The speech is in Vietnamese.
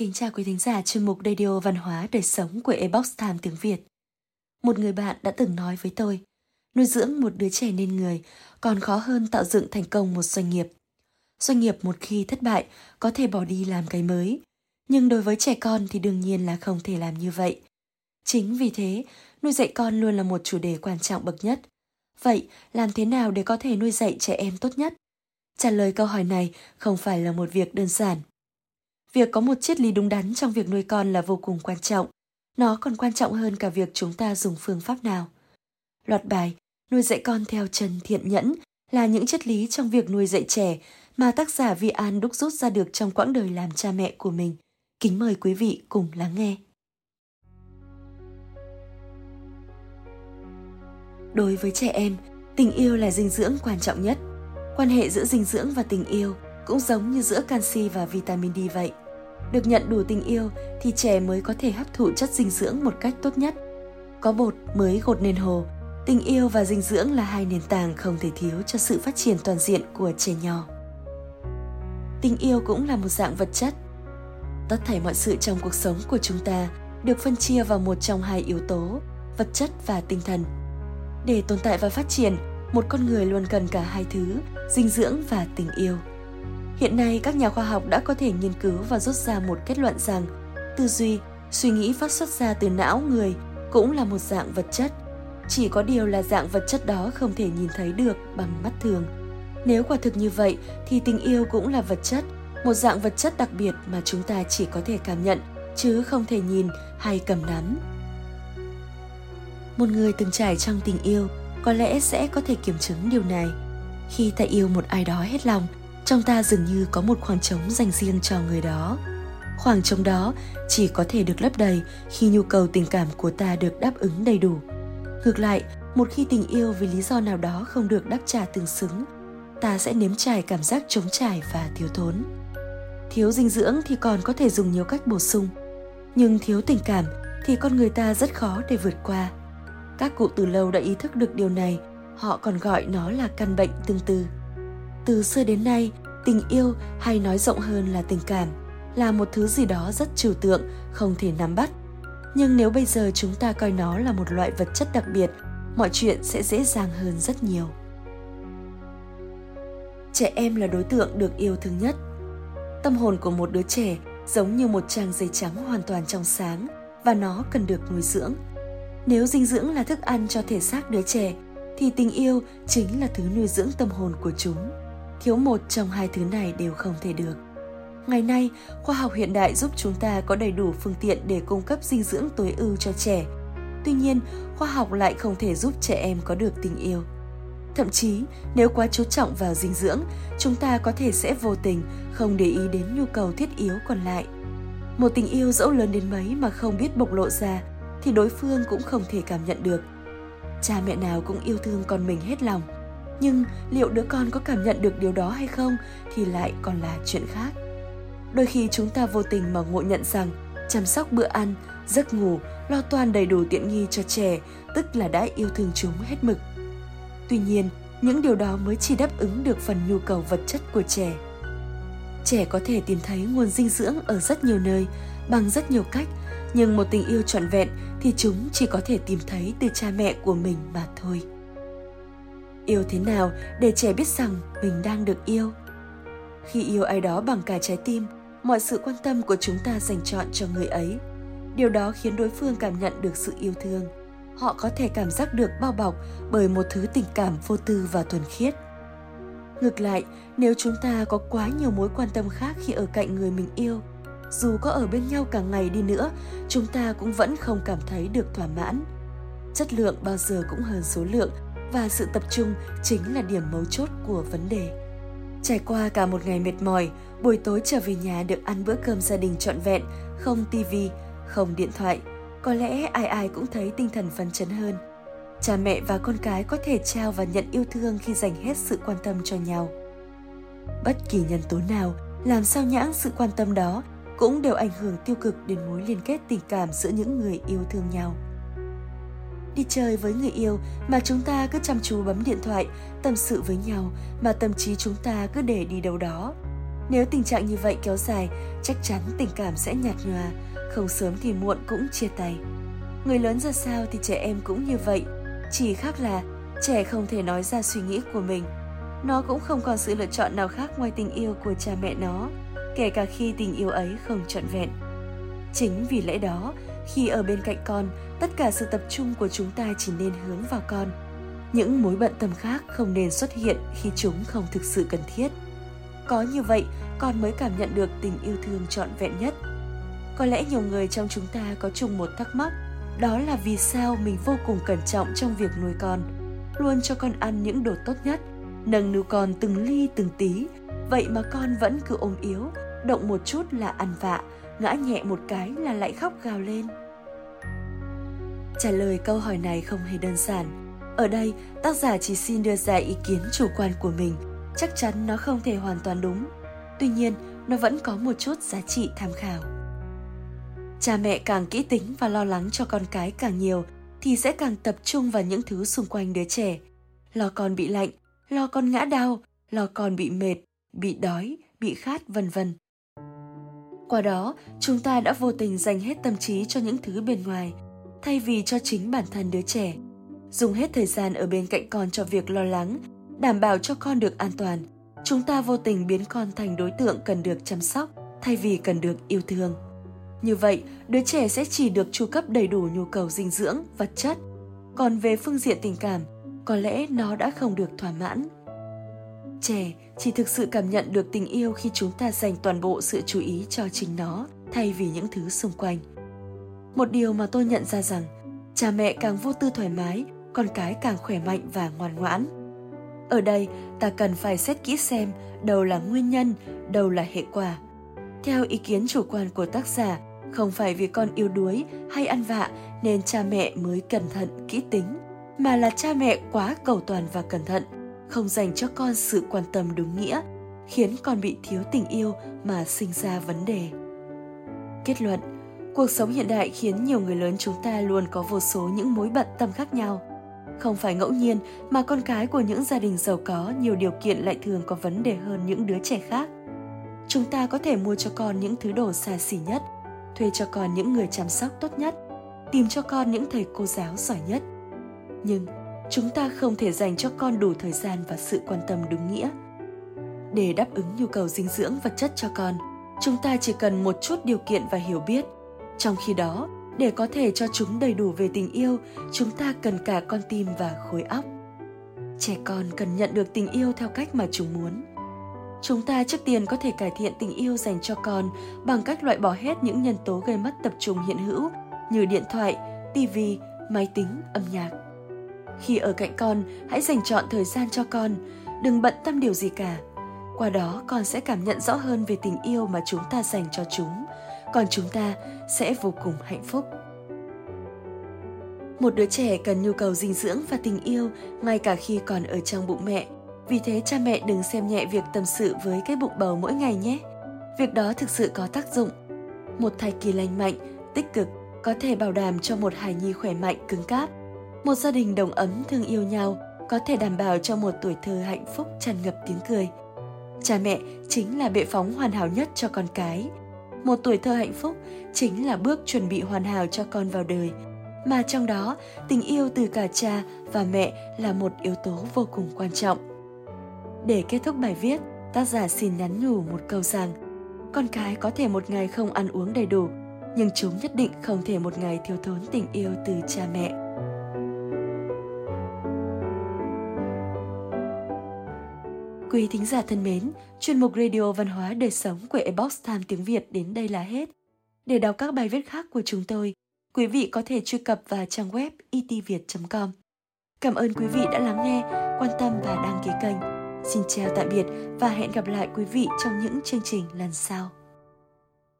Kính chào quý thính giả chuyên mục Radio Văn hóa Đời Sống của Ebox Time tiếng Việt. Một người bạn đã từng nói với tôi, nuôi dưỡng một đứa trẻ nên người còn khó hơn tạo dựng thành công một doanh nghiệp. Doanh nghiệp một khi thất bại có thể bỏ đi làm cái mới, nhưng đối với trẻ con thì đương nhiên là không thể làm như vậy. Chính vì thế, nuôi dạy con luôn là một chủ đề quan trọng bậc nhất. Vậy, làm thế nào để có thể nuôi dạy trẻ em tốt nhất? Trả lời câu hỏi này không phải là một việc đơn giản. Việc có một triết lý đúng đắn trong việc nuôi con là vô cùng quan trọng. Nó còn quan trọng hơn cả việc chúng ta dùng phương pháp nào. Loạt bài Nuôi dạy con theo Trần Thiện Nhẫn là những triết lý trong việc nuôi dạy trẻ mà tác giả Vi An đúc rút ra được trong quãng đời làm cha mẹ của mình. Kính mời quý vị cùng lắng nghe. Đối với trẻ em, tình yêu là dinh dưỡng quan trọng nhất. Quan hệ giữa dinh dưỡng và tình yêu cũng giống như giữa canxi và vitamin D vậy. Được nhận đủ tình yêu thì trẻ mới có thể hấp thụ chất dinh dưỡng một cách tốt nhất. Có bột mới gột nên hồ, tình yêu và dinh dưỡng là hai nền tảng không thể thiếu cho sự phát triển toàn diện của trẻ nhỏ. Tình yêu cũng là một dạng vật chất. Tất thảy mọi sự trong cuộc sống của chúng ta được phân chia vào một trong hai yếu tố, vật chất và tinh thần. Để tồn tại và phát triển, một con người luôn cần cả hai thứ, dinh dưỡng và tình yêu. Hiện nay, các nhà khoa học đã có thể nghiên cứu và rút ra một kết luận rằng tư duy, suy nghĩ phát xuất ra từ não người cũng là một dạng vật chất. Chỉ có điều là dạng vật chất đó không thể nhìn thấy được bằng mắt thường. Nếu quả thực như vậy thì tình yêu cũng là vật chất, một dạng vật chất đặc biệt mà chúng ta chỉ có thể cảm nhận chứ không thể nhìn hay cầm nắm. Một người từng trải trong tình yêu có lẽ sẽ có thể kiểm chứng điều này. Khi ta yêu một ai đó hết lòng trong ta dường như có một khoảng trống dành riêng cho người đó. Khoảng trống đó chỉ có thể được lấp đầy khi nhu cầu tình cảm của ta được đáp ứng đầy đủ. Ngược lại, một khi tình yêu vì lý do nào đó không được đáp trả tương xứng, ta sẽ nếm trải cảm giác trống trải và thiếu thốn. Thiếu dinh dưỡng thì còn có thể dùng nhiều cách bổ sung, nhưng thiếu tình cảm thì con người ta rất khó để vượt qua. Các cụ từ lâu đã ý thức được điều này, họ còn gọi nó là căn bệnh tương tư từ xưa đến nay, tình yêu hay nói rộng hơn là tình cảm là một thứ gì đó rất trừu tượng, không thể nắm bắt. Nhưng nếu bây giờ chúng ta coi nó là một loại vật chất đặc biệt, mọi chuyện sẽ dễ dàng hơn rất nhiều. Trẻ em là đối tượng được yêu thương nhất. Tâm hồn của một đứa trẻ giống như một trang giấy trắng hoàn toàn trong sáng và nó cần được nuôi dưỡng. Nếu dinh dưỡng là thức ăn cho thể xác đứa trẻ, thì tình yêu chính là thứ nuôi dưỡng tâm hồn của chúng thiếu một trong hai thứ này đều không thể được. Ngày nay, khoa học hiện đại giúp chúng ta có đầy đủ phương tiện để cung cấp dinh dưỡng tối ưu cho trẻ. Tuy nhiên, khoa học lại không thể giúp trẻ em có được tình yêu. Thậm chí, nếu quá chú trọng vào dinh dưỡng, chúng ta có thể sẽ vô tình, không để ý đến nhu cầu thiết yếu còn lại. Một tình yêu dẫu lớn đến mấy mà không biết bộc lộ ra, thì đối phương cũng không thể cảm nhận được. Cha mẹ nào cũng yêu thương con mình hết lòng nhưng liệu đứa con có cảm nhận được điều đó hay không thì lại còn là chuyện khác. Đôi khi chúng ta vô tình mà ngộ nhận rằng chăm sóc bữa ăn, giấc ngủ, lo toan đầy đủ tiện nghi cho trẻ, tức là đã yêu thương chúng hết mực. Tuy nhiên, những điều đó mới chỉ đáp ứng được phần nhu cầu vật chất của trẻ. Trẻ có thể tìm thấy nguồn dinh dưỡng ở rất nhiều nơi, bằng rất nhiều cách, nhưng một tình yêu trọn vẹn thì chúng chỉ có thể tìm thấy từ cha mẹ của mình mà thôi yêu thế nào để trẻ biết rằng mình đang được yêu. Khi yêu ai đó bằng cả trái tim, mọi sự quan tâm của chúng ta dành chọn cho người ấy. Điều đó khiến đối phương cảm nhận được sự yêu thương. Họ có thể cảm giác được bao bọc bởi một thứ tình cảm vô tư và thuần khiết. Ngược lại, nếu chúng ta có quá nhiều mối quan tâm khác khi ở cạnh người mình yêu, dù có ở bên nhau cả ngày đi nữa, chúng ta cũng vẫn không cảm thấy được thỏa mãn. Chất lượng bao giờ cũng hơn số lượng và sự tập trung chính là điểm mấu chốt của vấn đề. Trải qua cả một ngày mệt mỏi, buổi tối trở về nhà được ăn bữa cơm gia đình trọn vẹn, không tivi, không điện thoại, có lẽ ai ai cũng thấy tinh thần phấn chấn hơn. Cha mẹ và con cái có thể trao và nhận yêu thương khi dành hết sự quan tâm cho nhau. Bất kỳ nhân tố nào làm sao nhãng sự quan tâm đó cũng đều ảnh hưởng tiêu cực đến mối liên kết tình cảm giữa những người yêu thương nhau đi chơi với người yêu mà chúng ta cứ chăm chú bấm điện thoại, tâm sự với nhau mà tâm trí chúng ta cứ để đi đâu đó. Nếu tình trạng như vậy kéo dài, chắc chắn tình cảm sẽ nhạt nhòa, không sớm thì muộn cũng chia tay. Người lớn ra sao thì trẻ em cũng như vậy, chỉ khác là trẻ không thể nói ra suy nghĩ của mình. Nó cũng không còn sự lựa chọn nào khác ngoài tình yêu của cha mẹ nó, kể cả khi tình yêu ấy không trọn vẹn. Chính vì lẽ đó, khi ở bên cạnh con, tất cả sự tập trung của chúng ta chỉ nên hướng vào con. Những mối bận tâm khác không nên xuất hiện khi chúng không thực sự cần thiết. Có như vậy, con mới cảm nhận được tình yêu thương trọn vẹn nhất. Có lẽ nhiều người trong chúng ta có chung một thắc mắc, đó là vì sao mình vô cùng cẩn trọng trong việc nuôi con, luôn cho con ăn những đồ tốt nhất, nâng niu con từng ly từng tí, vậy mà con vẫn cứ ôm yếu, động một chút là ăn vạ, ngã nhẹ một cái là lại khóc gào lên. Trả lời câu hỏi này không hề đơn giản. Ở đây, tác giả chỉ xin đưa ra ý kiến chủ quan của mình, chắc chắn nó không thể hoàn toàn đúng. Tuy nhiên, nó vẫn có một chút giá trị tham khảo. Cha mẹ càng kỹ tính và lo lắng cho con cái càng nhiều thì sẽ càng tập trung vào những thứ xung quanh đứa trẻ. Lo con bị lạnh, lo con ngã đau, lo con bị mệt, bị đói, bị khát vân vân. Qua đó, chúng ta đã vô tình dành hết tâm trí cho những thứ bên ngoài, thay vì cho chính bản thân đứa trẻ. Dùng hết thời gian ở bên cạnh con cho việc lo lắng, đảm bảo cho con được an toàn. Chúng ta vô tình biến con thành đối tượng cần được chăm sóc, thay vì cần được yêu thương. Như vậy, đứa trẻ sẽ chỉ được chu cấp đầy đủ nhu cầu dinh dưỡng, vật chất. Còn về phương diện tình cảm, có lẽ nó đã không được thỏa mãn. Trẻ chỉ thực sự cảm nhận được tình yêu khi chúng ta dành toàn bộ sự chú ý cho chính nó thay vì những thứ xung quanh. Một điều mà tôi nhận ra rằng, cha mẹ càng vô tư thoải mái, con cái càng khỏe mạnh và ngoan ngoãn. Ở đây, ta cần phải xét kỹ xem đâu là nguyên nhân, đâu là hệ quả. Theo ý kiến chủ quan của tác giả, không phải vì con yếu đuối hay ăn vạ nên cha mẹ mới cẩn thận, kỹ tính, mà là cha mẹ quá cầu toàn và cẩn thận, không dành cho con sự quan tâm đúng nghĩa, khiến con bị thiếu tình yêu mà sinh ra vấn đề. Kết luận, cuộc sống hiện đại khiến nhiều người lớn chúng ta luôn có vô số những mối bận tâm khác nhau. Không phải ngẫu nhiên mà con cái của những gia đình giàu có nhiều điều kiện lại thường có vấn đề hơn những đứa trẻ khác. Chúng ta có thể mua cho con những thứ đồ xa xỉ nhất, thuê cho con những người chăm sóc tốt nhất, tìm cho con những thầy cô giáo giỏi nhất. Nhưng chúng ta không thể dành cho con đủ thời gian và sự quan tâm đúng nghĩa. Để đáp ứng nhu cầu dinh dưỡng vật chất cho con, chúng ta chỉ cần một chút điều kiện và hiểu biết. Trong khi đó, để có thể cho chúng đầy đủ về tình yêu, chúng ta cần cả con tim và khối óc. Trẻ con cần nhận được tình yêu theo cách mà chúng muốn. Chúng ta trước tiên có thể cải thiện tình yêu dành cho con bằng cách loại bỏ hết những nhân tố gây mất tập trung hiện hữu như điện thoại, tivi, máy tính, âm nhạc. Khi ở cạnh con, hãy dành chọn thời gian cho con, đừng bận tâm điều gì cả. Qua đó con sẽ cảm nhận rõ hơn về tình yêu mà chúng ta dành cho chúng, còn chúng ta sẽ vô cùng hạnh phúc. Một đứa trẻ cần nhu cầu dinh dưỡng và tình yêu ngay cả khi còn ở trong bụng mẹ. Vì thế cha mẹ đừng xem nhẹ việc tâm sự với cái bụng bầu mỗi ngày nhé. Việc đó thực sự có tác dụng. Một thai kỳ lành mạnh, tích cực có thể bảo đảm cho một hài nhi khỏe mạnh cứng cáp. Một gia đình đồng ấm thương yêu nhau có thể đảm bảo cho một tuổi thơ hạnh phúc tràn ngập tiếng cười. Cha mẹ chính là bệ phóng hoàn hảo nhất cho con cái. Một tuổi thơ hạnh phúc chính là bước chuẩn bị hoàn hảo cho con vào đời, mà trong đó tình yêu từ cả cha và mẹ là một yếu tố vô cùng quan trọng. Để kết thúc bài viết, tác giả xin nhắn nhủ một câu rằng con cái có thể một ngày không ăn uống đầy đủ, nhưng chúng nhất định không thể một ngày thiếu thốn tình yêu từ cha mẹ. Quý thính giả thân mến, chuyên mục Radio Văn hóa Đời Sống của Ebox Time tiếng Việt đến đây là hết. Để đọc các bài viết khác của chúng tôi, quý vị có thể truy cập vào trang web itviet.com. Cảm ơn quý vị đã lắng nghe, quan tâm và đăng ký kênh. Xin chào tạm biệt và hẹn gặp lại quý vị trong những chương trình lần sau.